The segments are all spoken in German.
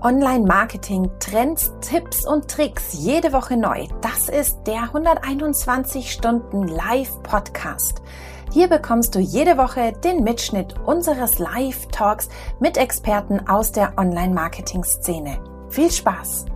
Online-Marketing, Trends, Tipps und Tricks jede Woche neu. Das ist der 121 Stunden Live-Podcast. Hier bekommst du jede Woche den Mitschnitt unseres Live-Talks mit Experten aus der Online-Marketing-Szene. Viel Spaß!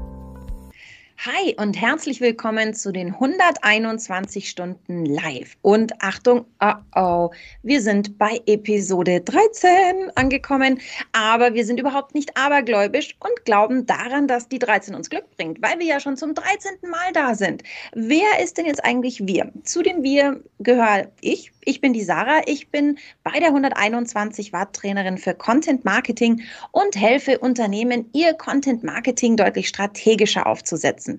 Hi und herzlich willkommen zu den 121 Stunden live. Und Achtung, oh oh, wir sind bei Episode 13 angekommen, aber wir sind überhaupt nicht abergläubisch und glauben daran, dass die 13 uns Glück bringt, weil wir ja schon zum 13. Mal da sind. Wer ist denn jetzt eigentlich wir? Zu den wir gehöre ich, ich bin die Sarah. Ich bin bei der 121 Watt Trainerin für Content Marketing und helfe Unternehmen, ihr Content Marketing deutlich strategischer aufzusetzen.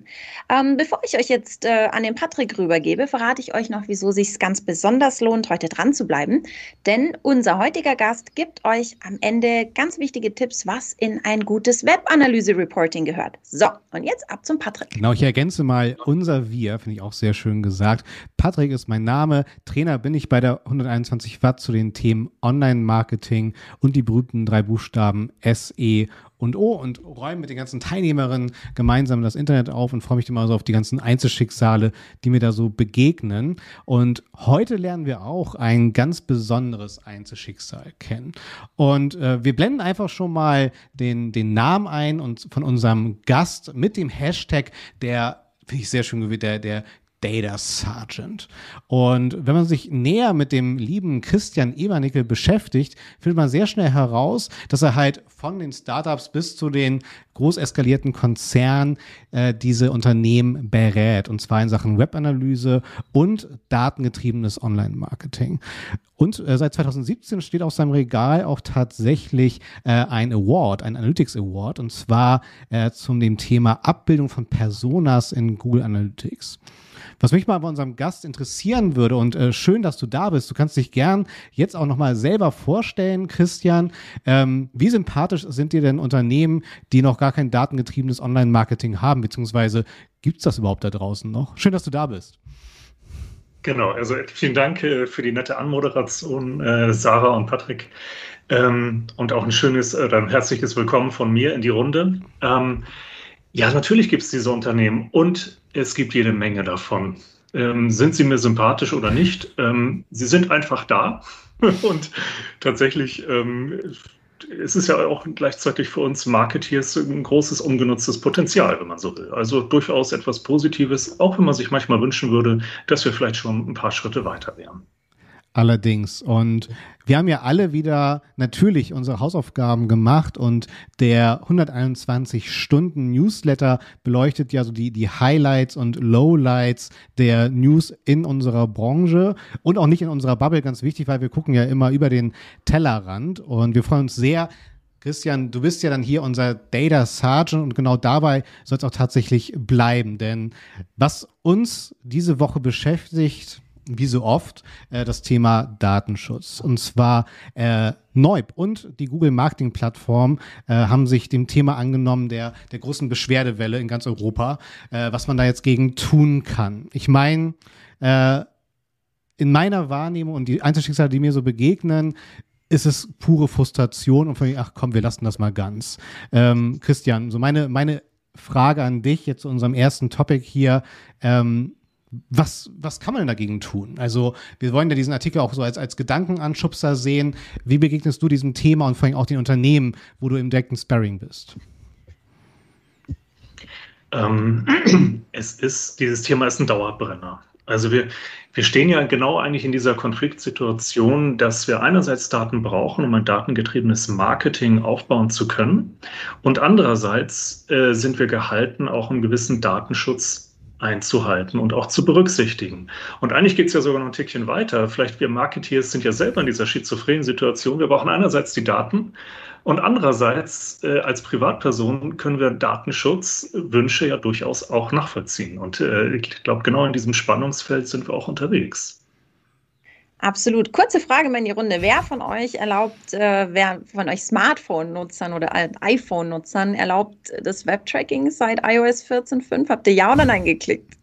Ähm, bevor ich euch jetzt äh, an den Patrick rübergebe, verrate ich euch noch, wieso sich ganz besonders lohnt, heute dran zu bleiben. Denn unser heutiger Gast gibt euch am Ende ganz wichtige Tipps, was in ein gutes Webanalyse-Reporting gehört. So, und jetzt ab zum Patrick. Genau, ich ergänze mal unser Wir, finde ich auch sehr schön gesagt. Patrick ist mein Name. Trainer bin ich bei der 121 Watt zu den Themen Online-Marketing und die berühmten drei Buchstaben SE und O und räume mit den ganzen Teilnehmerinnen gemeinsam das Internet auf und freue mich immer so auf die ganzen Einzelschicksale, die mir da so begegnen. Und heute lernen wir auch ein ganz besonderes Einzelschicksal kennen. Und äh, wir blenden einfach schon mal den, den Namen ein und von unserem Gast mit dem Hashtag der finde ich sehr schön, der, der Data Sergeant. Und wenn man sich näher mit dem lieben Christian Ebernickel beschäftigt, findet man sehr schnell heraus, dass er halt von den Startups bis zu den groß eskalierten Konzernen äh, diese Unternehmen berät. Und zwar in Sachen Webanalyse und datengetriebenes Online-Marketing. Und äh, seit 2017 steht auf seinem Regal auch tatsächlich äh, ein Award, ein Analytics Award, und zwar äh, zum dem Thema Abbildung von Personas in Google Analytics. Was mich mal bei unserem Gast interessieren würde und äh, schön, dass du da bist. Du kannst dich gern jetzt auch nochmal selber vorstellen, Christian. Ähm, wie sympathisch sind dir denn Unternehmen, die noch gar kein datengetriebenes Online-Marketing haben, beziehungsweise gibt es das überhaupt da draußen noch? Schön, dass du da bist. Genau, also vielen Dank äh, für die nette Anmoderation, äh, Sarah und Patrick. Ähm, und auch ein schönes oder ein herzliches Willkommen von mir in die Runde. Ähm, ja, natürlich gibt es diese Unternehmen und es gibt jede Menge davon. Ähm, sind sie mir sympathisch oder nicht? Ähm, sie sind einfach da. und tatsächlich ähm, es ist ja auch gleichzeitig für uns Marketeers ein großes ungenutztes Potenzial, wenn man so will. Also durchaus etwas Positives, auch wenn man sich manchmal wünschen würde, dass wir vielleicht schon ein paar Schritte weiter wären. Allerdings. Und wir haben ja alle wieder natürlich unsere Hausaufgaben gemacht und der 121 Stunden Newsletter beleuchtet ja so die, die Highlights und Lowlights der News in unserer Branche und auch nicht in unserer Bubble. Ganz wichtig, weil wir gucken ja immer über den Tellerrand und wir freuen uns sehr, Christian, du bist ja dann hier unser Data Sergeant und genau dabei soll es auch tatsächlich bleiben. Denn was uns diese Woche beschäftigt, wie so oft, äh, das Thema Datenschutz. Und zwar äh, Neub und die Google Marketing Plattform äh, haben sich dem Thema angenommen der, der großen Beschwerdewelle in ganz Europa, äh, was man da jetzt gegen tun kann. Ich meine, äh, in meiner Wahrnehmung und die Einzelschicksale, die mir so begegnen, ist es pure Frustration und von ach komm, wir lassen das mal ganz. Ähm, Christian, so meine, meine Frage an dich jetzt zu unserem ersten Topic hier. Ähm, was, was kann man denn dagegen tun? Also, wir wollen ja diesen Artikel auch so als, als Gedankenanschubser sehen. Wie begegnest du diesem Thema und vor allem auch den Unternehmen, wo du im direkten Sparring bist? Ähm, es ist, dieses Thema ist ein Dauerbrenner. Also wir, wir stehen ja genau eigentlich in dieser Konfliktsituation, dass wir einerseits Daten brauchen, um ein datengetriebenes Marketing aufbauen zu können. Und andererseits äh, sind wir gehalten, auch einen gewissen Datenschutz einzuhalten und auch zu berücksichtigen. Und eigentlich geht es ja sogar noch ein Tickchen weiter. Vielleicht wir Marketeers sind ja selber in dieser schizophrenen Situation. Wir brauchen einerseits die Daten und andererseits äh, als Privatperson können wir Datenschutzwünsche ja durchaus auch nachvollziehen. Und äh, ich glaube, genau in diesem Spannungsfeld sind wir auch unterwegs. Absolut. Kurze Frage mal in die Runde. Wer von euch erlaubt, äh, wer von euch Smartphone-Nutzern oder iPhone-Nutzern erlaubt das Webtracking seit iOS 14.5? Habt ihr ja oder nein geklickt?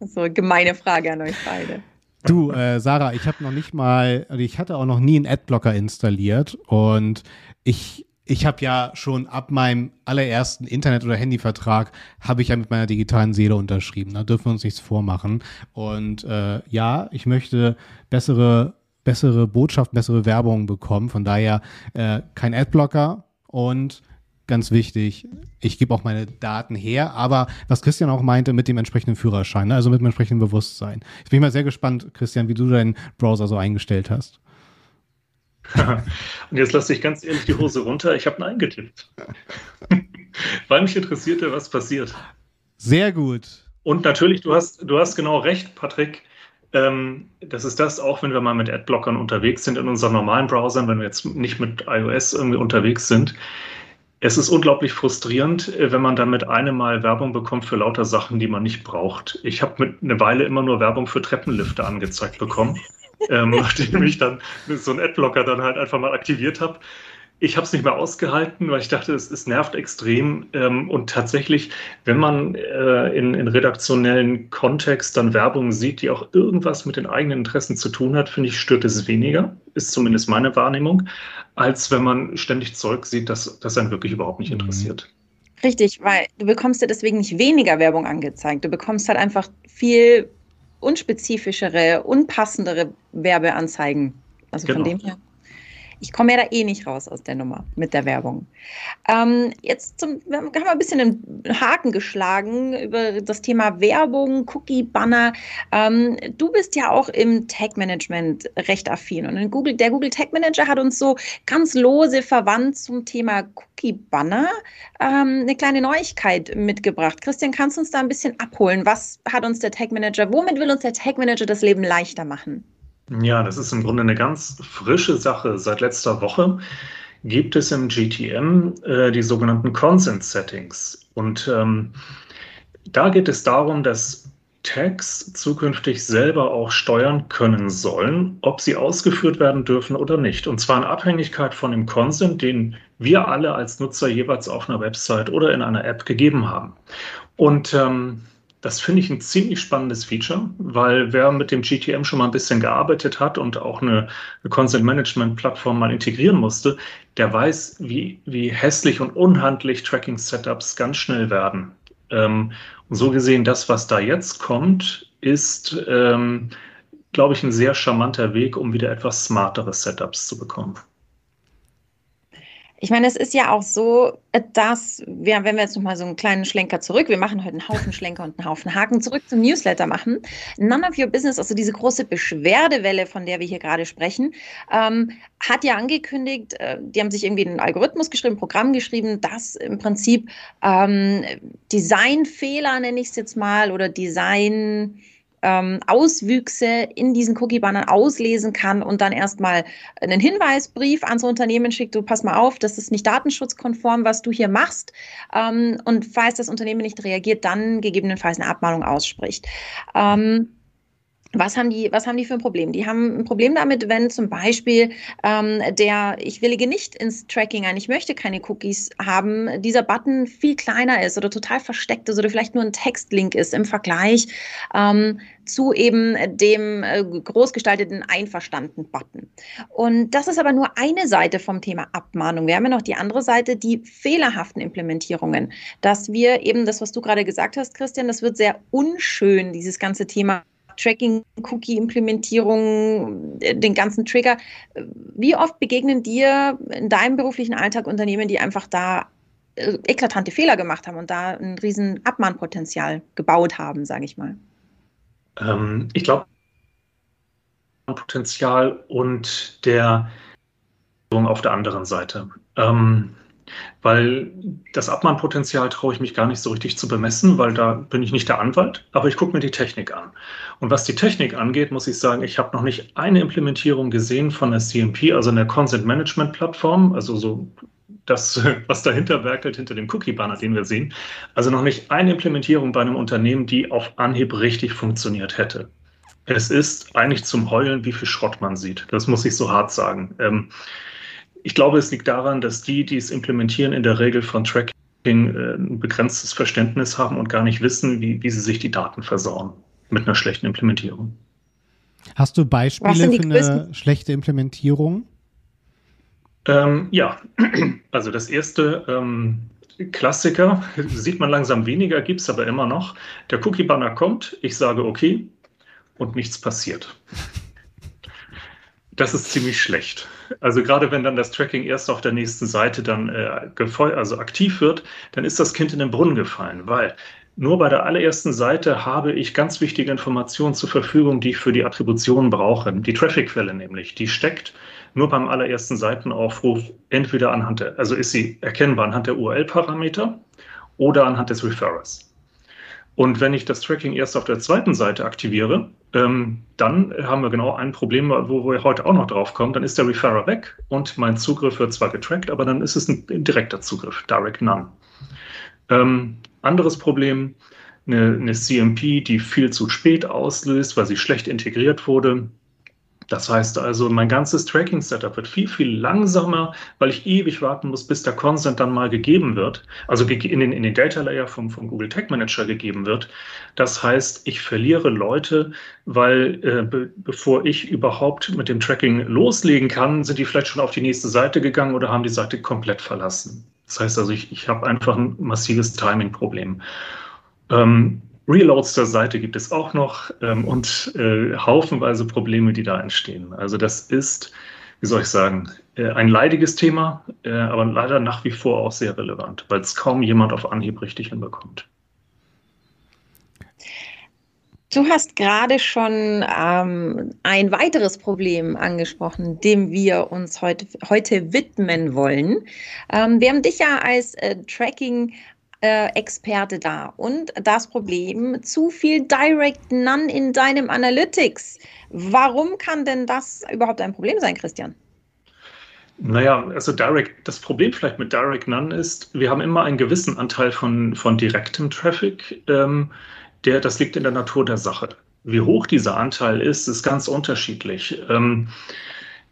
Also gemeine Frage an euch beide. Du, äh, Sarah, ich habe noch nicht mal, also ich hatte auch noch nie einen Adblocker installiert und ich ich habe ja schon ab meinem allerersten Internet- oder Handyvertrag habe ich ja mit meiner digitalen Seele unterschrieben. Da dürfen wir uns nichts vormachen. Und äh, ja, ich möchte bessere, bessere Botschaften, bessere Werbung bekommen. Von daher äh, kein Adblocker und ganz wichtig, ich gebe auch meine Daten her, aber was Christian auch meinte, mit dem entsprechenden Führerschein, ne? also mit dem entsprechenden Bewusstsein. Ich bin mal sehr gespannt, Christian, wie du deinen Browser so eingestellt hast. Und jetzt lasse ich ganz ehrlich die Hose runter. Ich habe ihn eingetippt. Weil mich interessierte, was passiert. Sehr gut. Und natürlich, du hast, du hast genau recht, Patrick. Ähm, das ist das, auch wenn wir mal mit Adblockern unterwegs sind in unseren normalen Browsern, wenn wir jetzt nicht mit iOS irgendwie unterwegs sind. Es ist unglaublich frustrierend, äh, wenn man dann mit einem Mal Werbung bekommt für lauter Sachen, die man nicht braucht. Ich habe eine Weile immer nur Werbung für Treppenlifte angezeigt bekommen ähm, nachdem ich dann so einen Adblocker dann halt einfach mal aktiviert habe. Ich habe es nicht mehr ausgehalten, weil ich dachte, es, es nervt extrem. Ähm, und tatsächlich, wenn man äh, in, in redaktionellen Kontext dann Werbung sieht, die auch irgendwas mit den eigenen Interessen zu tun hat, finde ich, stört es weniger, ist zumindest meine Wahrnehmung, als wenn man ständig Zeug sieht, das, das einen wirklich überhaupt nicht mhm. interessiert. Richtig, weil du bekommst ja deswegen nicht weniger Werbung angezeigt. Du bekommst halt einfach viel unspezifischere, unpassendere Werbeanzeigen. Also genau. von dem her. Ich komme ja da eh nicht raus aus der Nummer mit der Werbung. Ähm, jetzt zum, wir haben ein bisschen einen Haken geschlagen über das Thema Werbung, Cookie-Banner. Ähm, du bist ja auch im Tag-Management recht affin. Und Google, der Google Tag Manager hat uns so ganz lose verwandt zum Thema Cookie-Banner ähm, eine kleine Neuigkeit mitgebracht. Christian, kannst du uns da ein bisschen abholen? Was hat uns der Tag Manager, womit will uns der Tag Manager das Leben leichter machen? Ja, das ist im Grunde eine ganz frische Sache. Seit letzter Woche gibt es im GTM äh, die sogenannten Consent Settings. Und ähm, da geht es darum, dass Tags zukünftig selber auch steuern können sollen, ob sie ausgeführt werden dürfen oder nicht. Und zwar in Abhängigkeit von dem Consent, den wir alle als Nutzer jeweils auf einer Website oder in einer App gegeben haben. Und ähm, das finde ich ein ziemlich spannendes Feature, weil wer mit dem GTM schon mal ein bisschen gearbeitet hat und auch eine, eine Content-Management-Plattform mal integrieren musste, der weiß, wie, wie hässlich und unhandlich Tracking-Setups ganz schnell werden. Ähm, und so gesehen, das, was da jetzt kommt, ist, ähm, glaube ich, ein sehr charmanter Weg, um wieder etwas smartere Setups zu bekommen. Ich meine, es ist ja auch so, dass wir, wenn wir jetzt nochmal so einen kleinen Schlenker zurück, wir machen heute einen Haufen Schlenker und einen Haufen Haken zurück zum Newsletter machen. None of Your Business, also diese große Beschwerdewelle, von der wir hier gerade sprechen, ähm, hat ja angekündigt, äh, die haben sich irgendwie einen Algorithmus geschrieben, ein Programm geschrieben, das im Prinzip ähm, Designfehler, nenne ich es jetzt mal, oder Design ähm, Auswüchse in diesen Cookie-Bannern auslesen kann und dann erstmal einen Hinweisbrief ans Unternehmen schickt, du pass mal auf, das ist nicht datenschutzkonform, was du hier machst. Ähm, und falls das Unternehmen nicht reagiert, dann gegebenenfalls eine Abmahnung ausspricht. Ähm, was haben, die, was haben die für ein Problem? Die haben ein Problem damit, wenn zum Beispiel ähm, der Ich willige nicht ins Tracking ein, ich möchte keine Cookies haben, dieser Button viel kleiner ist oder total versteckt ist oder vielleicht nur ein Textlink ist im Vergleich ähm, zu eben dem äh, großgestalteten Einverstanden-Button. Und das ist aber nur eine Seite vom Thema Abmahnung. Wir haben ja noch die andere Seite, die fehlerhaften Implementierungen. Dass wir eben das, was du gerade gesagt hast, Christian, das wird sehr unschön, dieses ganze Thema Tracking, Cookie-Implementierung, äh, den ganzen Trigger. Wie oft begegnen dir in deinem beruflichen Alltag Unternehmen, die einfach da äh, eklatante Fehler gemacht haben und da ein riesen Abmahnpotenzial gebaut haben, sage ich mal? Ähm, ich glaube, Potenzial und der auf der anderen Seite. Ähm, weil das Abmahnpotenzial traue ich mich gar nicht so richtig zu bemessen, weil da bin ich nicht der Anwalt, aber ich gucke mir die Technik an. Und was die Technik angeht, muss ich sagen, ich habe noch nicht eine Implementierung gesehen von der CMP, also einer Consent Management Plattform, also so das, was dahinter werkelt, hinter dem Cookie-Banner, den wir sehen. Also noch nicht eine Implementierung bei einem Unternehmen, die auf Anhieb richtig funktioniert hätte. Es ist eigentlich zum Heulen, wie viel Schrott man sieht. Das muss ich so hart sagen. Ähm, ich glaube, es liegt daran, dass die, die es implementieren, in der Regel von Tracking äh, ein begrenztes Verständnis haben und gar nicht wissen, wie, wie sie sich die Daten versauen mit einer schlechten Implementierung. Hast du Beispiele für eine schlechte Implementierung? Ähm, ja, also das erste ähm, Klassiker, sieht man langsam weniger, gibt es aber immer noch. Der Cookie-Banner kommt, ich sage okay und nichts passiert. Das ist ziemlich schlecht. Also gerade wenn dann das Tracking erst auf der nächsten Seite dann äh, also aktiv wird, dann ist das Kind in den Brunnen gefallen, weil nur bei der allerersten Seite habe ich ganz wichtige Informationen zur Verfügung, die ich für die Attribution brauche. Die Traffic-Quelle nämlich, die steckt nur beim allerersten Seitenaufruf entweder anhand der, also ist sie erkennbar anhand der URL-Parameter oder anhand des Referrers. Und wenn ich das Tracking erst auf der zweiten Seite aktiviere, ähm, dann haben wir genau ein Problem, wo wir heute auch noch drauf kommen. Dann ist der Referrer weg und mein Zugriff wird zwar getrackt, aber dann ist es ein direkter Zugriff, Direct None. Ähm, anderes Problem, eine, eine CMP, die viel zu spät auslöst, weil sie schlecht integriert wurde. Das heißt also, mein ganzes Tracking-Setup wird viel, viel langsamer, weil ich ewig warten muss, bis der Consent dann mal gegeben wird, also in den, in den Data Layer vom, vom Google Tag Manager gegeben wird. Das heißt, ich verliere Leute, weil äh, be bevor ich überhaupt mit dem Tracking loslegen kann, sind die vielleicht schon auf die nächste Seite gegangen oder haben die Seite komplett verlassen. Das heißt also, ich, ich habe einfach ein massives Timing-Problem. Ähm, Reloads der Seite gibt es auch noch ähm, und äh, haufenweise Probleme, die da entstehen. Also das ist, wie soll ich sagen, äh, ein leidiges Thema, äh, aber leider nach wie vor auch sehr relevant, weil es kaum jemand auf Anhieb richtig hinbekommt. Du hast gerade schon ähm, ein weiteres Problem angesprochen, dem wir uns heute, heute widmen wollen. Ähm, wir haben dich ja als äh, Tracking äh, Experte da. Und das Problem, zu viel Direct None in deinem Analytics. Warum kann denn das überhaupt ein Problem sein, Christian? Naja, also Direct, das Problem vielleicht mit Direct None ist, wir haben immer einen gewissen Anteil von, von direktem Traffic. Ähm, der, das liegt in der Natur der Sache. Wie hoch dieser Anteil ist, ist ganz unterschiedlich. Ähm,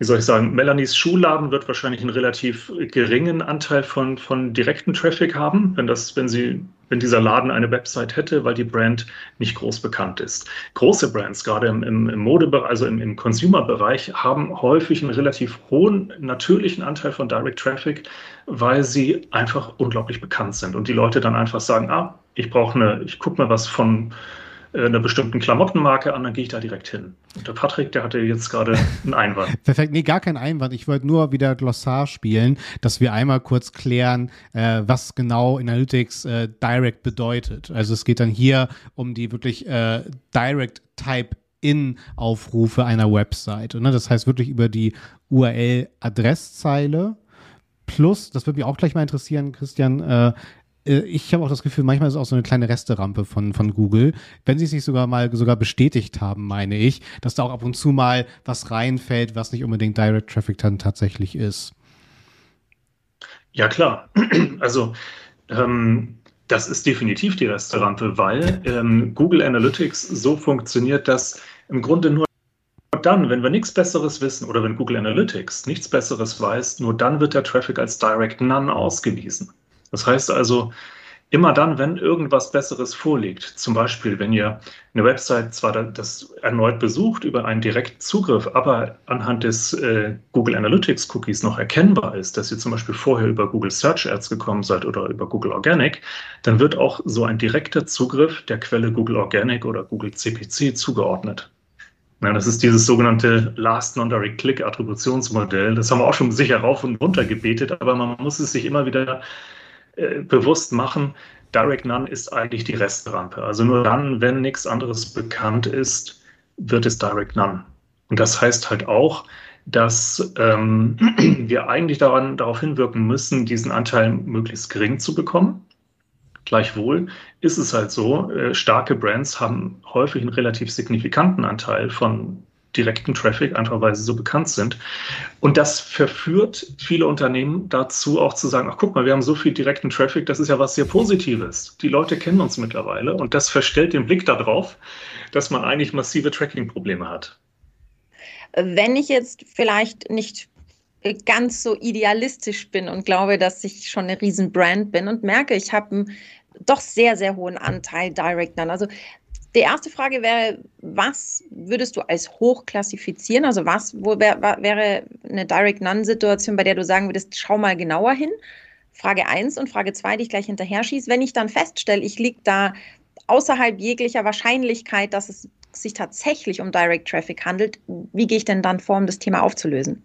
wie soll ich sagen, Melanies Schuhladen wird wahrscheinlich einen relativ geringen Anteil von, von direkten Traffic haben, wenn das, wenn sie, wenn dieser Laden eine Website hätte, weil die Brand nicht groß bekannt ist. Große Brands, gerade im, im, Modebereich, also im, im Consumer-Bereich, haben häufig einen relativ hohen natürlichen Anteil von Direct Traffic, weil sie einfach unglaublich bekannt sind und die Leute dann einfach sagen, ah, ich brauche eine, ich gucke mir was von einer bestimmten Klamottenmarke an, dann gehe ich da direkt hin. Und der Patrick, der hatte jetzt gerade einen Einwand. Perfekt, nee, gar kein Einwand. Ich wollte nur wieder Glossar spielen, dass wir einmal kurz klären, äh, was genau Analytics äh, Direct bedeutet. Also es geht dann hier um die wirklich äh, Direct Type in Aufrufe einer Website. Ne, das heißt wirklich über die URL-Adresszeile plus, das würde mich auch gleich mal interessieren, Christian, äh, äh, ich habe auch das Gefühl, manchmal ist es auch so eine kleine Resterampe von, von Google. Wenn sie es nicht sogar mal sogar bestätigt haben, meine ich, dass da auch ab und zu mal was reinfällt, was nicht unbedingt Direct Traffic dann tatsächlich ist. Ja, klar. Also, ähm, das ist definitiv die Resterampe, weil ähm, Google Analytics so funktioniert, dass im Grunde nur dann, wenn wir nichts Besseres wissen oder wenn Google Analytics nichts Besseres weiß, nur dann wird der Traffic als Direct None ausgewiesen. Das heißt also, immer dann, wenn irgendwas Besseres vorliegt, zum Beispiel, wenn ihr eine Website zwar das erneut besucht über einen direkten Zugriff, aber anhand des äh, Google Analytics Cookies noch erkennbar ist, dass ihr zum Beispiel vorher über Google Search Ads gekommen seid oder über Google Organic, dann wird auch so ein direkter Zugriff der Quelle Google Organic oder Google CPC zugeordnet. Ja, das ist dieses sogenannte Last Non-Direct Click Attributionsmodell. Das haben wir auch schon sicher rauf und runter gebetet, aber man muss es sich immer wieder äh, bewusst machen, Direct None ist eigentlich die Restrampe. Also nur dann, wenn nichts anderes bekannt ist, wird es Direct None. Und das heißt halt auch, dass ähm, wir eigentlich daran, darauf hinwirken müssen, diesen Anteil möglichst gering zu bekommen. Gleichwohl ist es halt so, äh, starke Brands haben häufig einen relativ signifikanten Anteil von direkten Traffic, einfach weil sie so bekannt sind. Und das verführt viele Unternehmen dazu, auch zu sagen, ach guck mal, wir haben so viel direkten Traffic, das ist ja was sehr Positives. Die Leute kennen uns mittlerweile und das verstellt den Blick darauf, dass man eigentlich massive Tracking-Probleme hat. Wenn ich jetzt vielleicht nicht ganz so idealistisch bin und glaube, dass ich schon eine riesen Brand bin und merke, ich habe einen doch sehr, sehr hohen Anteil Direct None. Also die erste Frage wäre, was würdest du als hoch klassifizieren? Also was wo wär, wäre eine Direct None-Situation, bei der du sagen würdest, schau mal genauer hin? Frage 1 und Frage 2, die ich gleich hinterher schieße. Wenn ich dann feststelle, ich liege da außerhalb jeglicher Wahrscheinlichkeit, dass es sich tatsächlich um Direct Traffic handelt, wie gehe ich denn dann vor, um das Thema aufzulösen?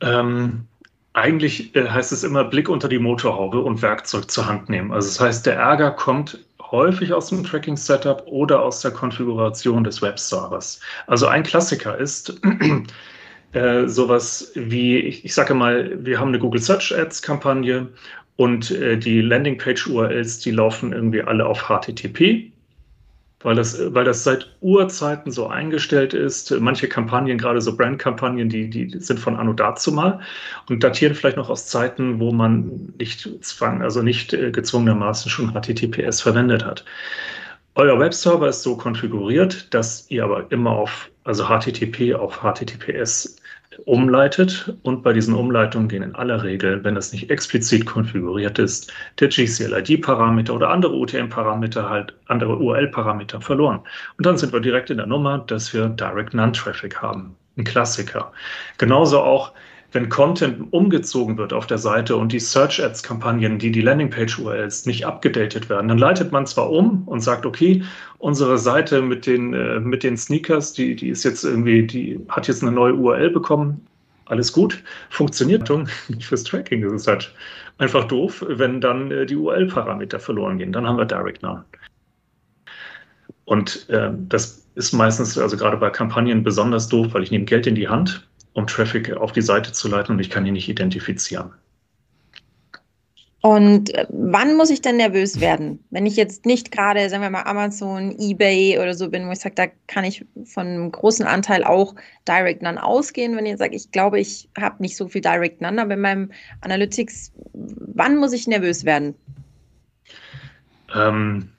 Ähm, eigentlich äh, heißt es immer Blick unter die Motorhaube und Werkzeug zur Hand nehmen. Also das heißt, der Ärger kommt häufig aus dem Tracking-Setup oder aus der Konfiguration des Webservers. Also ein Klassiker ist äh, sowas wie, ich, ich sage mal, wir haben eine Google Search Ads-Kampagne und äh, die Landingpage-URLs, die laufen irgendwie alle auf HTTP weil das, weil das seit Urzeiten so eingestellt ist. Manche Kampagnen, gerade so Brandkampagnen, die, die sind von Anno dazumal und datieren vielleicht noch aus Zeiten, wo man nicht zwang, also nicht äh, gezwungenermaßen schon HTTPS verwendet hat. Euer Webserver ist so konfiguriert, dass ihr aber immer auf, also HTTP auf HTTPS umleitet und bei diesen Umleitungen gehen in aller Regel, wenn das nicht explizit konfiguriert ist, der GCLID-Parameter oder andere UTM-Parameter, halt andere URL-Parameter verloren. Und dann sind wir direkt in der Nummer, dass wir Direct Non-Traffic haben. Ein Klassiker. Genauso auch wenn Content umgezogen wird auf der Seite und die Search Ads Kampagnen, die die Landingpage URLs nicht abgedatet werden, dann leitet man zwar um und sagt, okay, unsere Seite mit den, äh, mit den Sneakers, die, die ist jetzt irgendwie, die hat jetzt eine neue URL bekommen. Alles gut, funktioniert nicht fürs Tracking. Das ist halt einfach doof, wenn dann äh, die URL-Parameter verloren gehen. Dann haben wir Direct None. Und äh, das ist meistens, also gerade bei Kampagnen besonders doof, weil ich nehme Geld in die Hand um Traffic auf die Seite zu leiten und ich kann ihn nicht identifizieren. Und äh, wann muss ich denn nervös werden? Wenn ich jetzt nicht gerade, sagen wir mal, Amazon, eBay oder so bin, wo ich sage, da kann ich von einem großen Anteil auch Direct None ausgehen. Wenn ich sage, ich glaube, ich habe nicht so viel Direct None, aber in meinem Analytics, wann muss ich nervös werden? Ähm,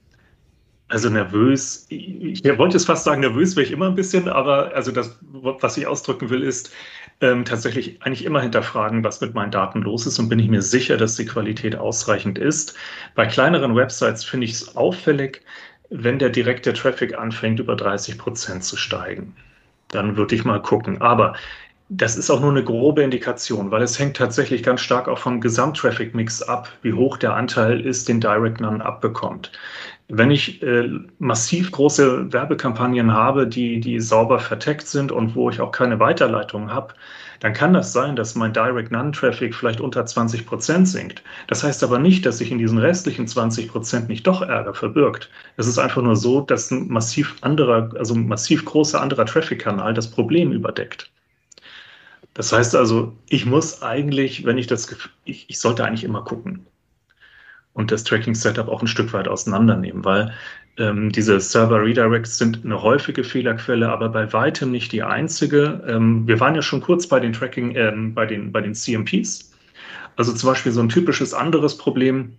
also nervös, ich wollte es fast sagen, nervös wäre ich immer ein bisschen, aber also das, was ich ausdrücken will, ist ähm, tatsächlich eigentlich immer hinterfragen, was mit meinen Daten los ist und bin ich mir sicher, dass die Qualität ausreichend ist. Bei kleineren Websites finde ich es auffällig, wenn der direkte Traffic anfängt, über 30 Prozent zu steigen. Dann würde ich mal gucken. Aber das ist auch nur eine grobe Indikation, weil es hängt tatsächlich ganz stark auch vom Gesamttraffic-Mix ab, wie hoch der Anteil ist, den Direct None abbekommt. Wenn ich äh, massiv große Werbekampagnen habe, die, die sauber verteckt sind und wo ich auch keine Weiterleitung habe, dann kann das sein, dass mein Direct None-Traffic vielleicht unter 20 Prozent sinkt. Das heißt aber nicht, dass sich in diesen restlichen 20 Prozent nicht doch Ärger verbirgt. Es ist einfach nur so, dass ein massiv anderer, also ein massiv großer anderer Traffic-Kanal das Problem überdeckt. Das heißt also, ich muss eigentlich, wenn ich das, ich, ich sollte eigentlich immer gucken und das Tracking-Setup auch ein Stück weit auseinandernehmen, weil ähm, diese Server-Redirects sind eine häufige Fehlerquelle, aber bei weitem nicht die einzige. Ähm, wir waren ja schon kurz bei den Tracking, äh, bei den, bei den CMPs. Also zum Beispiel so ein typisches anderes Problem,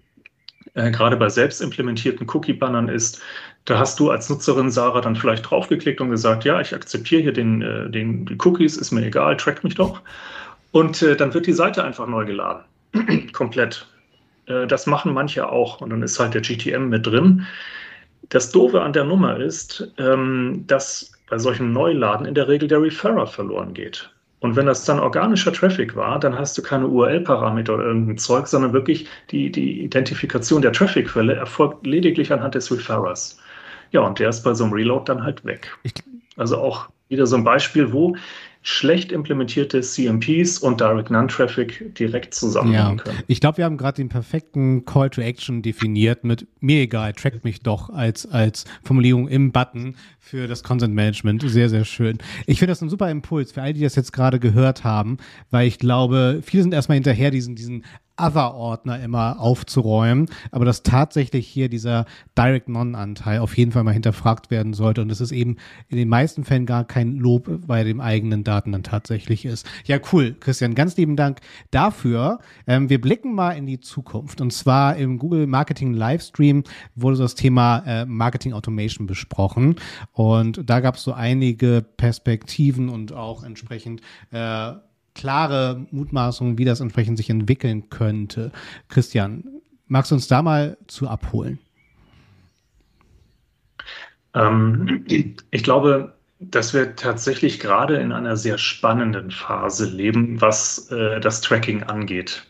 äh, gerade bei selbst implementierten Cookie-Bannern ist, da hast du als Nutzerin Sarah dann vielleicht draufgeklickt und gesagt, ja, ich akzeptiere hier den, äh, den, die Cookies, ist mir egal, track mich doch. Und äh, dann wird die Seite einfach neu geladen. Komplett. Äh, das machen manche auch und dann ist halt der GTM mit drin. Das Doofe an der Nummer ist, ähm, dass bei solchen Neuladen in der Regel der Referrer verloren geht. Und wenn das dann organischer Traffic war, dann hast du keine URL-Parameter oder irgendein Zeug, sondern wirklich die, die Identifikation der Traffic-Quelle erfolgt lediglich anhand des Referrers. Ja, und der ist bei so einem Reload dann halt weg. Also auch wieder so ein Beispiel, wo schlecht implementierte CMPs und Direct Non-Traffic direkt zusammenhängen ja. können. Ich glaube, wir haben gerade den perfekten Call to Action definiert mit mir egal, track mich doch als, als Formulierung im Button für das Content Management. Sehr, sehr schön. Ich finde das ein super Impuls für all die das jetzt gerade gehört haben, weil ich glaube, viele sind erstmal hinterher, diesen, diesen Other-Ordner immer aufzuräumen, aber dass tatsächlich hier dieser Direct Non-Anteil auf jeden Fall mal hinterfragt werden sollte und es ist eben in den meisten Fällen gar kein Lob bei den eigenen Daten dann tatsächlich ist. Ja, cool, Christian, ganz lieben Dank dafür. Ähm, wir blicken mal in die Zukunft und zwar im Google Marketing Livestream wurde das Thema äh, Marketing Automation besprochen und da gab es so einige Perspektiven und auch entsprechend äh, klare Mutmaßungen, wie das entsprechend sich entwickeln könnte. Christian, magst du uns da mal zu abholen? Ähm, ich glaube, dass wir tatsächlich gerade in einer sehr spannenden Phase leben, was äh, das Tracking angeht.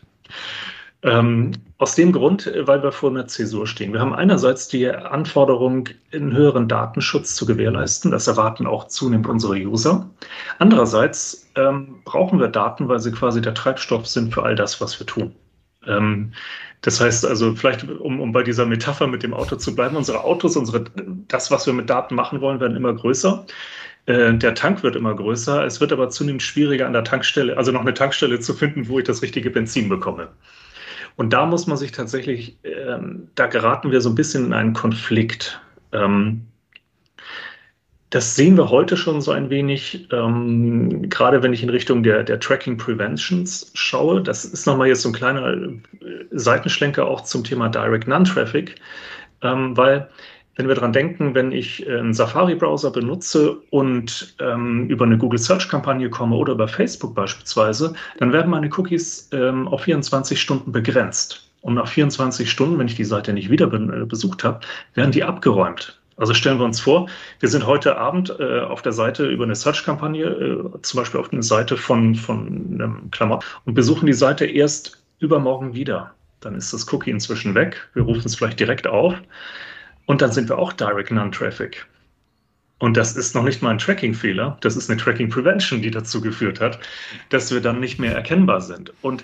Ähm, aus dem Grund, äh, weil wir vor einer Zäsur stehen. Wir haben einerseits die Anforderung, einen höheren Datenschutz zu gewährleisten. Das erwarten auch zunehmend unsere User. Andererseits ähm, brauchen wir Daten, weil sie quasi der Treibstoff sind für all das, was wir tun. Ähm, das heißt also, vielleicht, um, um bei dieser Metapher mit dem Auto zu bleiben, unsere Autos, unsere, das, was wir mit Daten machen wollen, werden immer größer. Äh, der Tank wird immer größer. Es wird aber zunehmend schwieriger an der Tankstelle, also noch eine Tankstelle zu finden, wo ich das richtige Benzin bekomme. Und da muss man sich tatsächlich, ähm, da geraten wir so ein bisschen in einen Konflikt. Ähm, das sehen wir heute schon so ein wenig, ähm, gerade wenn ich in Richtung der, der Tracking Preventions schaue. Das ist nochmal jetzt so ein kleiner äh, Seitenschlenker auch zum Thema Direct Non-Traffic, ähm, weil wenn wir daran denken, wenn ich äh, einen Safari-Browser benutze und ähm, über eine Google Search-Kampagne komme oder über Facebook beispielsweise, dann werden meine Cookies ähm, auf 24 Stunden begrenzt. Und nach 24 Stunden, wenn ich die Seite nicht wieder äh, besucht habe, werden die abgeräumt. Also stellen wir uns vor, wir sind heute Abend äh, auf der Seite über eine Search-Kampagne, äh, zum Beispiel auf eine Seite von, von einem Klamotten und besuchen die Seite erst übermorgen wieder. Dann ist das Cookie inzwischen weg. Wir rufen es vielleicht direkt auf. Und dann sind wir auch Direct Non-Traffic. Und das ist noch nicht mal ein Tracking-Fehler, das ist eine Tracking-Prevention, die dazu geführt hat, dass wir dann nicht mehr erkennbar sind. Und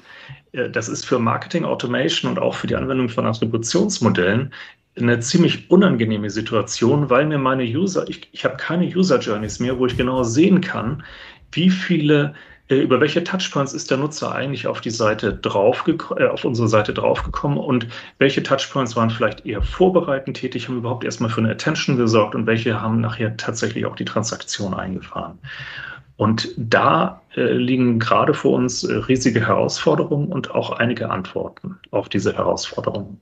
äh, das ist für Marketing Automation und auch für die Anwendung von Attributionsmodellen eine ziemlich unangenehme Situation, weil mir meine User, ich, ich habe keine User Journeys mehr, wo ich genau sehen kann, wie viele über welche Touchpoints ist der Nutzer eigentlich auf die Seite drauf, äh, auf unsere Seite draufgekommen und welche Touchpoints waren vielleicht eher vorbereitend tätig, haben überhaupt erstmal für eine Attention gesorgt und welche haben nachher tatsächlich auch die Transaktion eingefahren. Und da äh, liegen gerade vor uns äh, riesige Herausforderungen und auch einige Antworten auf diese Herausforderungen.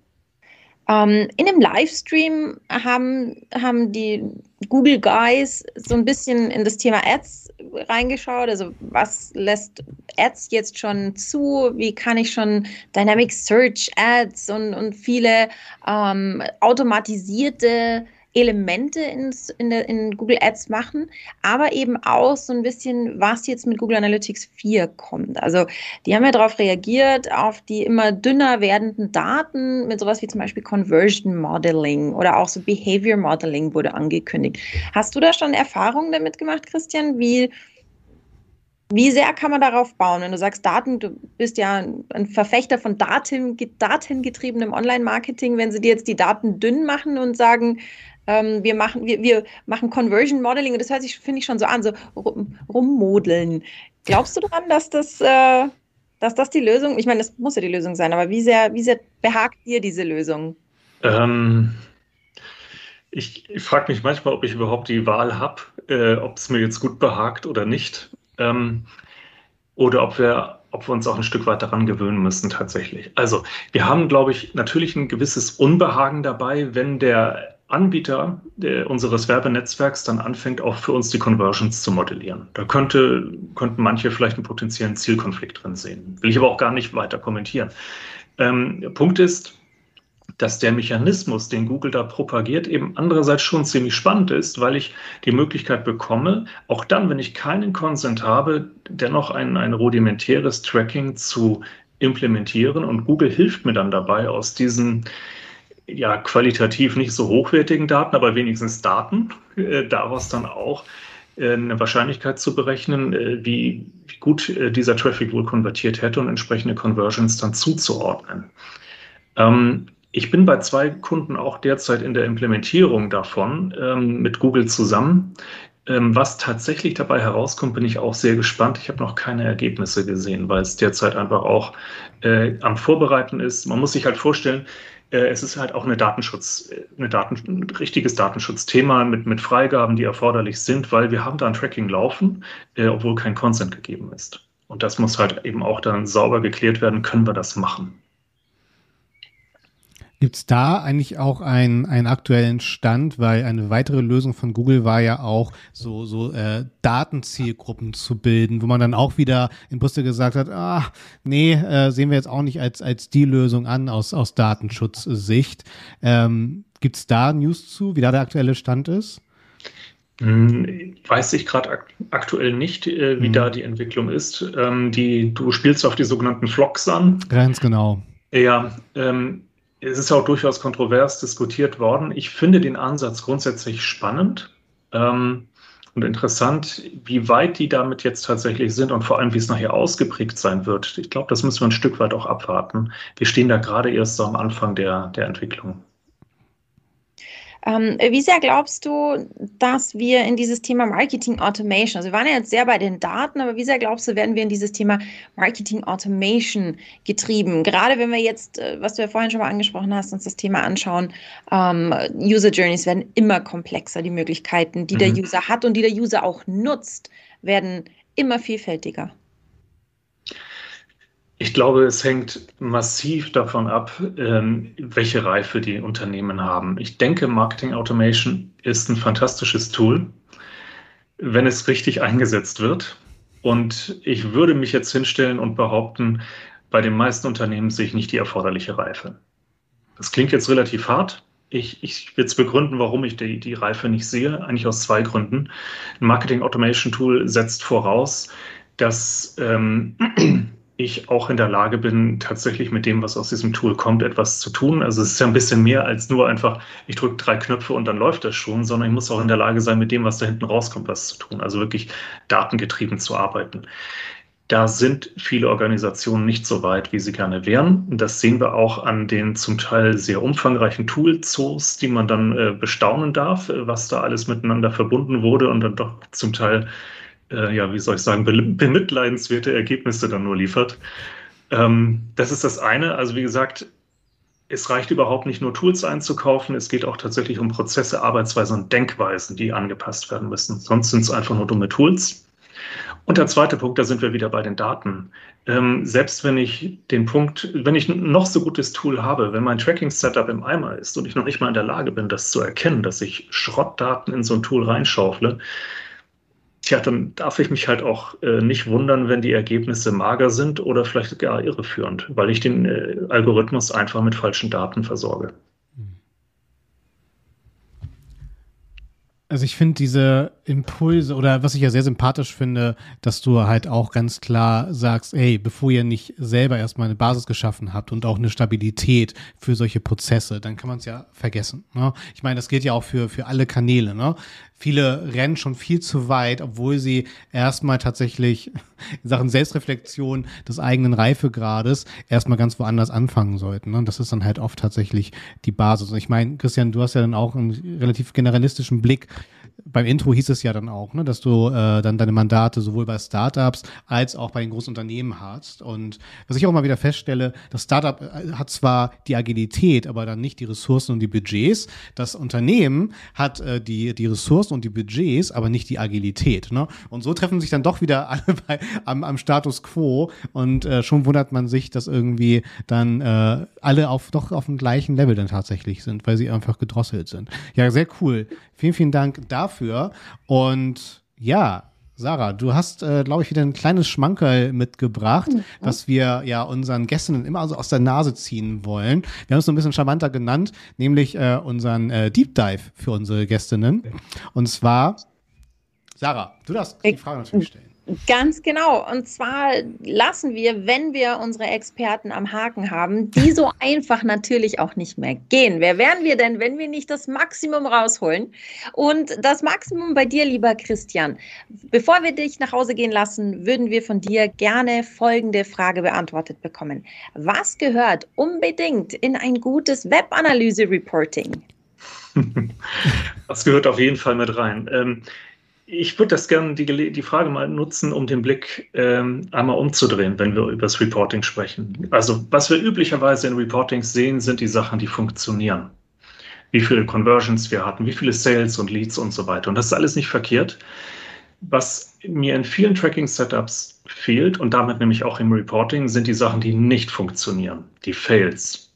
Ähm, in dem Livestream haben, haben die Google Guys so ein bisschen in das Thema Ads reingeschaut. Also was lässt Ads jetzt schon zu? Wie kann ich schon Dynamic Search Ads und, und viele ähm, automatisierte Elemente ins, in, der, in Google Ads machen, aber eben auch so ein bisschen, was jetzt mit Google Analytics 4 kommt. Also die haben ja darauf reagiert, auf die immer dünner werdenden Daten mit sowas wie zum Beispiel Conversion Modeling oder auch so Behavior Modeling wurde angekündigt. Hast du da schon Erfahrungen damit gemacht, Christian? Wie, wie sehr kann man darauf bauen? Wenn du sagst Daten, du bist ja ein Verfechter von Daten, datengetriebenem Online-Marketing, wenn sie dir jetzt die Daten dünn machen und sagen, ähm, wir, machen, wir, wir machen Conversion Modeling und das hört sich, finde ich, schon so an, so rummodeln. Glaubst du daran, dass das, äh, dass das die Lösung, ich meine, das muss ja die Lösung sein, aber wie sehr, wie sehr behagt dir diese Lösung? Ähm, ich, ich frage mich manchmal, ob ich überhaupt die Wahl habe, äh, ob es mir jetzt gut behagt oder nicht. Ähm, oder ob wir, ob wir uns auch ein Stück weit daran gewöhnen müssen tatsächlich. Also wir haben, glaube ich, natürlich ein gewisses Unbehagen dabei, wenn der Anbieter der, unseres Werbenetzwerks dann anfängt, auch für uns die Conversions zu modellieren. Da könnte, könnten manche vielleicht einen potenziellen Zielkonflikt drin sehen. Will ich aber auch gar nicht weiter kommentieren. Ähm, Punkt ist, dass der Mechanismus, den Google da propagiert, eben andererseits schon ziemlich spannend ist, weil ich die Möglichkeit bekomme, auch dann, wenn ich keinen Consent habe, dennoch ein, ein rudimentäres Tracking zu implementieren. Und Google hilft mir dann dabei, aus diesen ja, qualitativ nicht so hochwertigen Daten, aber wenigstens Daten, äh, daraus dann auch äh, eine Wahrscheinlichkeit zu berechnen, äh, wie, wie, gut äh, dieser Traffic wohl konvertiert hätte und entsprechende Conversions dann zuzuordnen. Ähm, ich bin bei zwei Kunden auch derzeit in der Implementierung davon ähm, mit Google zusammen. Ähm, was tatsächlich dabei herauskommt, bin ich auch sehr gespannt. Ich habe noch keine Ergebnisse gesehen, weil es derzeit einfach auch äh, am Vorbereiten ist. Man muss sich halt vorstellen, es ist halt auch eine Datenschutz, eine Daten, ein richtiges Datenschutzthema mit, mit Freigaben, die erforderlich sind, weil wir haben da ein Tracking laufen, äh, obwohl kein Consent gegeben ist. Und das muss halt eben auch dann sauber geklärt werden, können wir das machen. Gibt es da eigentlich auch einen, einen aktuellen Stand? Weil eine weitere Lösung von Google war ja auch, so, so äh, Datenzielgruppen zu bilden, wo man dann auch wieder in Brüste gesagt hat, ah, nee, äh, sehen wir jetzt auch nicht als, als die Lösung an aus, aus Datenschutzsicht. Ähm, Gibt es da News zu, wie da der aktuelle Stand ist? Hm, weiß ich gerade ak aktuell nicht, äh, wie mhm. da die Entwicklung ist. Ähm, die, du spielst auf die sogenannten Flocks an. Ganz genau. Ja, ähm, es ist auch durchaus kontrovers diskutiert worden. Ich finde den Ansatz grundsätzlich spannend ähm, und interessant, wie weit die damit jetzt tatsächlich sind und vor allem, wie es nachher ausgeprägt sein wird. Ich glaube, das müssen wir ein Stück weit auch abwarten. Wir stehen da gerade erst so am Anfang der, der Entwicklung. Ähm, wie sehr glaubst du, dass wir in dieses Thema Marketing Automation, also wir waren ja jetzt sehr bei den Daten, aber wie sehr glaubst du, werden wir in dieses Thema Marketing Automation getrieben? Gerade wenn wir jetzt, äh, was du ja vorhin schon mal angesprochen hast, uns das Thema anschauen, ähm, User Journeys werden immer komplexer, die Möglichkeiten, die mhm. der User hat und die der User auch nutzt, werden immer vielfältiger. Ich glaube, es hängt massiv davon ab, ähm, welche Reife die Unternehmen haben. Ich denke, Marketing Automation ist ein fantastisches Tool, wenn es richtig eingesetzt wird. Und ich würde mich jetzt hinstellen und behaupten, bei den meisten Unternehmen sehe ich nicht die erforderliche Reife. Das klingt jetzt relativ hart. Ich, ich will es begründen, warum ich die, die Reife nicht sehe. Eigentlich aus zwei Gründen. Ein Marketing Automation Tool setzt voraus, dass ähm, ich auch in der Lage bin, tatsächlich mit dem, was aus diesem Tool kommt, etwas zu tun. Also es ist ja ein bisschen mehr als nur einfach, ich drücke drei Knöpfe und dann läuft das schon, sondern ich muss auch in der Lage sein, mit dem, was da hinten rauskommt, was zu tun. Also wirklich datengetrieben zu arbeiten. Da sind viele Organisationen nicht so weit, wie sie gerne wären. Das sehen wir auch an den zum Teil sehr umfangreichen Toolzoos, die man dann äh, bestaunen darf, was da alles miteinander verbunden wurde und dann doch zum Teil äh, ja, wie soll ich sagen, bemitleidenswerte Ergebnisse dann nur liefert. Ähm, das ist das eine. Also wie gesagt, es reicht überhaupt nicht nur Tools einzukaufen, es geht auch tatsächlich um Prozesse, Arbeitsweisen und Denkweisen, die angepasst werden müssen. Sonst sind es einfach nur dumme Tools. Und der zweite Punkt, da sind wir wieder bei den Daten. Ähm, selbst wenn ich den Punkt, wenn ich noch so gutes Tool habe, wenn mein Tracking-Setup im Eimer ist und ich noch nicht mal in der Lage bin, das zu erkennen, dass ich Schrottdaten in so ein Tool reinschaufle, Tja, dann darf ich mich halt auch äh, nicht wundern, wenn die Ergebnisse mager sind oder vielleicht gar irreführend, weil ich den äh, Algorithmus einfach mit falschen Daten versorge. Also ich finde diese Impulse oder was ich ja sehr sympathisch finde, dass du halt auch ganz klar sagst, ey, bevor ihr nicht selber erstmal eine Basis geschaffen habt und auch eine Stabilität für solche Prozesse, dann kann man es ja vergessen. Ne? Ich meine, das gilt ja auch für, für alle Kanäle. Ne? Viele rennen schon viel zu weit, obwohl sie erstmal tatsächlich in Sachen Selbstreflexion des eigenen Reifegrades erstmal ganz woanders anfangen sollten. Ne? Und das ist dann halt oft tatsächlich die Basis. Und ich meine, Christian, du hast ja dann auch einen relativ generalistischen Blick beim Intro hieß es ja dann auch, ne, dass du äh, dann deine Mandate sowohl bei Startups als auch bei den großen Unternehmen hast. Und was ich auch mal wieder feststelle, das Startup äh, hat zwar die Agilität, aber dann nicht die Ressourcen und die Budgets. Das Unternehmen hat äh, die, die Ressourcen und die Budgets, aber nicht die Agilität. Ne? Und so treffen sich dann doch wieder alle bei, am, am Status quo und äh, schon wundert man sich, dass irgendwie dann äh, alle auf doch auf dem gleichen Level dann tatsächlich sind, weil sie einfach gedrosselt sind. Ja, sehr cool. Vielen, vielen Dank dafür. Und ja, Sarah, du hast, äh, glaube ich, wieder ein kleines Schmankerl mitgebracht, mhm. was wir ja unseren Gästen immer so aus der Nase ziehen wollen. Wir haben es so ein bisschen charmanter genannt, nämlich äh, unseren äh, Deep Dive für unsere Gästinnen. Und zwar, Sarah, du darfst die Frage natürlich stellen. Ganz genau. Und zwar lassen wir, wenn wir unsere Experten am Haken haben, die so einfach natürlich auch nicht mehr gehen. Wer wären wir denn, wenn wir nicht das Maximum rausholen? Und das Maximum bei dir, lieber Christian. Bevor wir dich nach Hause gehen lassen, würden wir von dir gerne folgende Frage beantwortet bekommen. Was gehört unbedingt in ein gutes Webanalyse-Reporting? Das gehört auf jeden Fall mit rein. Ähm, ich würde das gerne die, die Frage mal nutzen, um den Blick ähm, einmal umzudrehen, wenn wir über das Reporting sprechen. Also was wir üblicherweise in Reportings sehen, sind die Sachen, die funktionieren. Wie viele Conversions wir hatten, wie viele Sales und Leads und so weiter. Und das ist alles nicht verkehrt. Was mir in vielen Tracking-Setups fehlt und damit nämlich auch im Reporting, sind die Sachen, die nicht funktionieren, die Fails.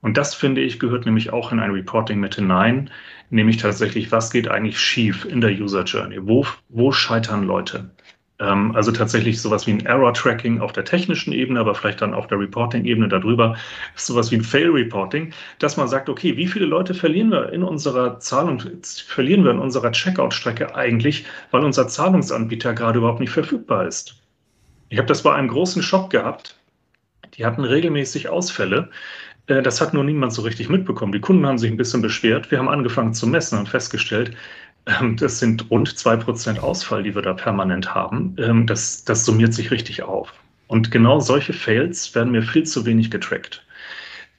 Und das finde ich gehört nämlich auch in ein Reporting mit hinein, nämlich tatsächlich, was geht eigentlich schief in der User Journey? Wo, wo scheitern Leute? Ähm, also tatsächlich sowas wie ein Error-Tracking auf der technischen Ebene, aber vielleicht dann auf der Reporting-Ebene darüber, sowas wie ein Fail-Reporting, dass man sagt, okay, wie viele Leute verlieren wir in unserer Zahlung, verlieren wir in unserer Checkout-Strecke eigentlich, weil unser Zahlungsanbieter gerade überhaupt nicht verfügbar ist. Ich habe das bei einem großen Shop gehabt. Die hatten regelmäßig Ausfälle. Äh, das hat nur niemand so richtig mitbekommen. Die Kunden haben sich ein bisschen beschwert. Wir haben angefangen zu messen und festgestellt, ähm, das sind rund 2% Ausfall, die wir da permanent haben. Ähm, das, das summiert sich richtig auf. Und genau solche Fails werden mir viel zu wenig getrackt.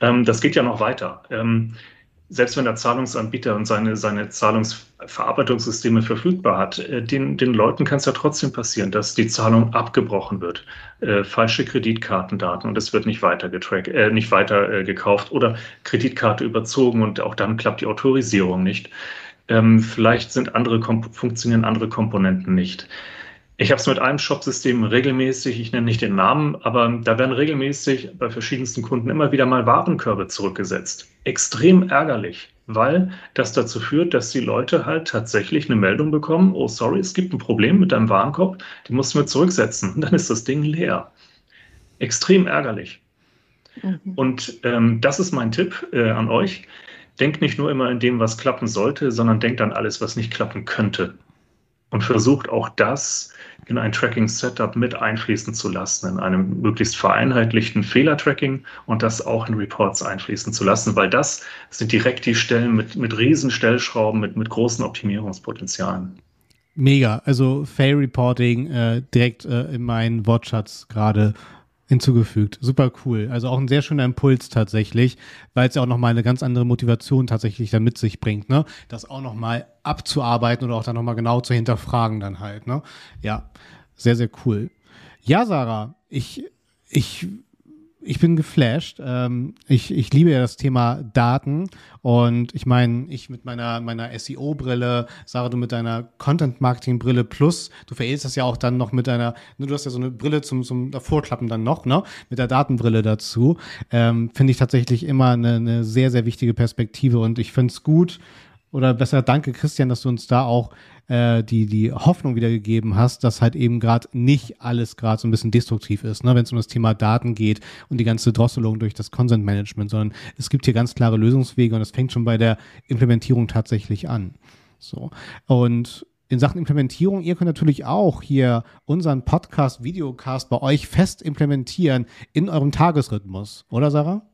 Ähm, das geht ja noch weiter. Selbst wenn der Zahlungsanbieter und seine, seine Zahlungsverarbeitungssysteme verfügbar hat, äh, den, den Leuten kann es ja trotzdem passieren, dass die Zahlung abgebrochen wird. Äh, falsche Kreditkartendaten und es wird nicht weiter getrackt, äh, nicht weiter äh, gekauft oder Kreditkarte überzogen und auch dann klappt die Autorisierung nicht. Ähm, vielleicht sind andere funktionieren andere Komponenten nicht. Ich habe es mit einem Shopsystem regelmäßig, ich nenne nicht den Namen, aber da werden regelmäßig bei verschiedensten Kunden immer wieder mal Warenkörbe zurückgesetzt. Extrem ärgerlich, weil das dazu führt, dass die Leute halt tatsächlich eine Meldung bekommen, oh sorry, es gibt ein Problem mit deinem Warenkorb, die mussten wir zurücksetzen. Und dann ist das Ding leer. Extrem ärgerlich. Mhm. Und ähm, das ist mein Tipp äh, an euch denkt nicht nur immer in dem, was klappen sollte, sondern denkt an alles, was nicht klappen könnte. Und versucht auch das in ein Tracking-Setup mit einfließen zu lassen, in einem möglichst vereinheitlichten Fehler-Tracking und das auch in Reports einfließen zu lassen, weil das sind direkt die Stellen mit, mit riesen Stellschrauben, mit, mit großen Optimierungspotenzialen. Mega, also Fail Reporting äh, direkt äh, in meinen Wortschatz gerade hinzugefügt. Super cool. Also auch ein sehr schöner Impuls tatsächlich, weil es ja auch nochmal eine ganz andere Motivation tatsächlich dann mit sich bringt, ne? Das auch nochmal abzuarbeiten oder auch dann nochmal genau zu hinterfragen dann halt, ne? Ja, sehr, sehr cool. Ja, Sarah, ich, ich ich bin geflasht. Ähm, ich, ich liebe ja das Thema Daten. Und ich meine, ich mit meiner, meiner SEO-Brille, Sarah, du mit deiner Content-Marketing-Brille plus, du veredelst das ja auch dann noch mit deiner, ne, du hast ja so eine Brille zum, zum Davorklappen dann noch, ne, mit der Datenbrille dazu, ähm, finde ich tatsächlich immer eine, eine sehr, sehr wichtige Perspektive. Und ich finde es gut, oder besser danke Christian, dass du uns da auch äh, die, die Hoffnung wiedergegeben hast, dass halt eben gerade nicht alles gerade so ein bisschen destruktiv ist, ne, wenn es um das Thema Daten geht und die ganze Drosselung durch das Consent Management, sondern es gibt hier ganz klare Lösungswege und es fängt schon bei der Implementierung tatsächlich an. So. Und in Sachen Implementierung, ihr könnt natürlich auch hier unseren Podcast, Videocast bei euch fest implementieren in eurem Tagesrhythmus, oder Sarah?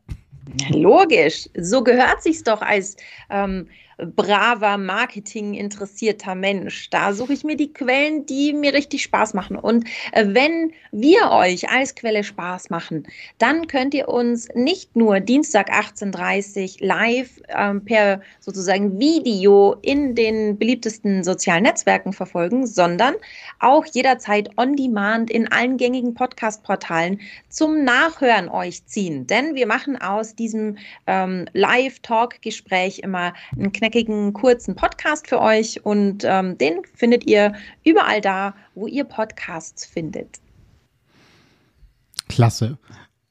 Logisch, so gehört sich's doch als ähm, braver, marketinginteressierter Mensch. Da suche ich mir die Quellen, die mir richtig Spaß machen. Und äh, wenn wir euch als Quelle Spaß machen, dann könnt ihr uns nicht nur Dienstag 18.30 Uhr live ähm, per sozusagen Video in den beliebtesten sozialen Netzwerken verfolgen, sondern auch jederzeit on demand in allen gängigen Podcast-Portalen zum Nachhören euch ziehen. Denn wir machen aus diesem ähm, Live-Talk-Gespräch immer einen Kneck knackigen, kurzen Podcast für euch und ähm, den findet ihr überall da, wo ihr Podcasts findet. Klasse.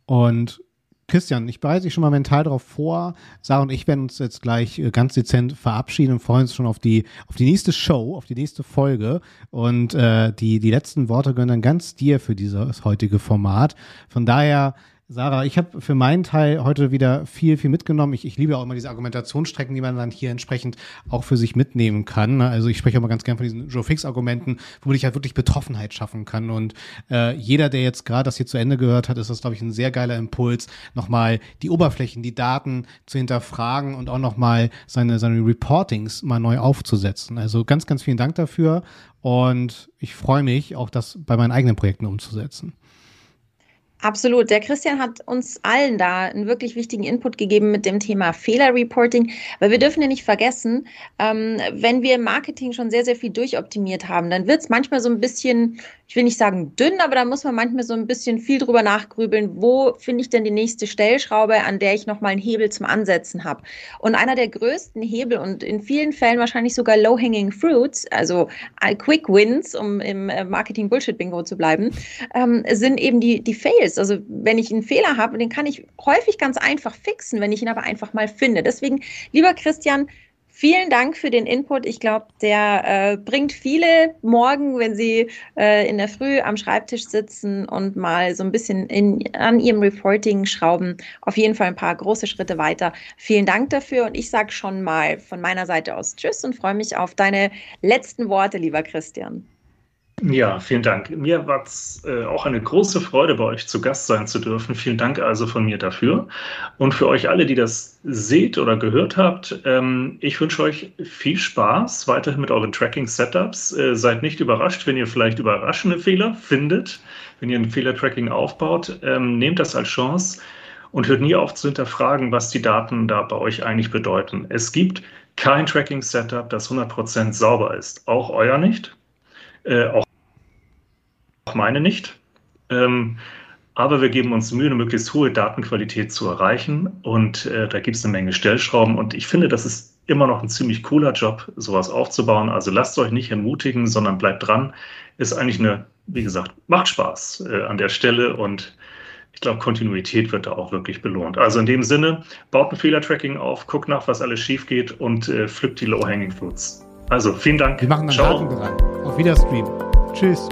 Und Christian, ich bereite dich schon mal mental darauf vor. Sarah und ich werden uns jetzt gleich äh, ganz dezent verabschieden und freuen uns schon auf die, auf die nächste Show, auf die nächste Folge. Und äh, die, die letzten Worte gehören dann ganz dir für dieses heutige Format. Von daher Sarah, ich habe für meinen Teil heute wieder viel, viel mitgenommen. Ich, ich liebe auch immer diese Argumentationsstrecken, die man dann hier entsprechend auch für sich mitnehmen kann. Ne? Also ich spreche auch mal ganz gern von diesen Joe Fix-Argumenten, womit ich halt wirklich Betroffenheit schaffen kann. Und äh, jeder, der jetzt gerade das hier zu Ende gehört hat, ist das, glaube ich, ein sehr geiler Impuls, nochmal die Oberflächen, die Daten zu hinterfragen und auch nochmal seine, seine Reportings mal neu aufzusetzen. Also ganz, ganz vielen Dank dafür. Und ich freue mich, auch das bei meinen eigenen Projekten umzusetzen. Absolut. Der Christian hat uns allen da einen wirklich wichtigen Input gegeben mit dem Thema Fehlerreporting, weil wir dürfen ja nicht vergessen, ähm, wenn wir im Marketing schon sehr, sehr viel durchoptimiert haben, dann wird es manchmal so ein bisschen, ich will nicht sagen dünn, aber da muss man manchmal so ein bisschen viel drüber nachgrübeln, wo finde ich denn die nächste Stellschraube, an der ich nochmal einen Hebel zum Ansetzen habe. Und einer der größten Hebel und in vielen Fällen wahrscheinlich sogar Low-Hanging Fruits, also Quick Wins, um im äh, Marketing-Bullshit-Bingo zu bleiben, ähm, sind eben die, die Fails ist. Also wenn ich einen Fehler habe, den kann ich häufig ganz einfach fixen, wenn ich ihn aber einfach mal finde. Deswegen, lieber Christian, Vielen Dank für den Input. Ich glaube, der äh, bringt viele morgen, wenn sie äh, in der Früh am Schreibtisch sitzen und mal so ein bisschen in, an ihrem Reporting schrauben, auf jeden Fall ein paar große Schritte weiter. Vielen Dank dafür und ich sage schon mal von meiner Seite aus Tschüss und freue mich auf deine letzten Worte, lieber Christian. Ja, vielen Dank. Mir war es äh, auch eine große Freude, bei euch zu Gast sein zu dürfen. Vielen Dank also von mir dafür. Und für euch alle, die das seht oder gehört habt, ähm, ich wünsche euch viel Spaß weiterhin mit euren Tracking-Setups. Äh, seid nicht überrascht, wenn ihr vielleicht überraschende Fehler findet, wenn ihr ein Fehler-Tracking aufbaut. Ähm, nehmt das als Chance und hört nie auf zu hinterfragen, was die Daten da bei euch eigentlich bedeuten. Es gibt kein Tracking-Setup, das 100% sauber ist. Auch euer nicht. Äh, auch meine nicht. Ähm, aber wir geben uns Mühe, eine möglichst hohe Datenqualität zu erreichen. Und äh, da gibt es eine Menge Stellschrauben. Und ich finde, das ist immer noch ein ziemlich cooler Job, sowas aufzubauen. Also lasst euch nicht entmutigen, sondern bleibt dran. Ist eigentlich eine, wie gesagt, macht Spaß äh, an der Stelle. Und ich glaube, Kontinuität wird da auch wirklich belohnt. Also in dem Sinne, baut ein Fehlertracking auf, guckt nach, was alles schief geht und äh, pflückt die Low-Hanging Fruits. Also vielen Dank. Wir machen dann Ciao. Daten rein. Auf Wiederstream. Tschüss.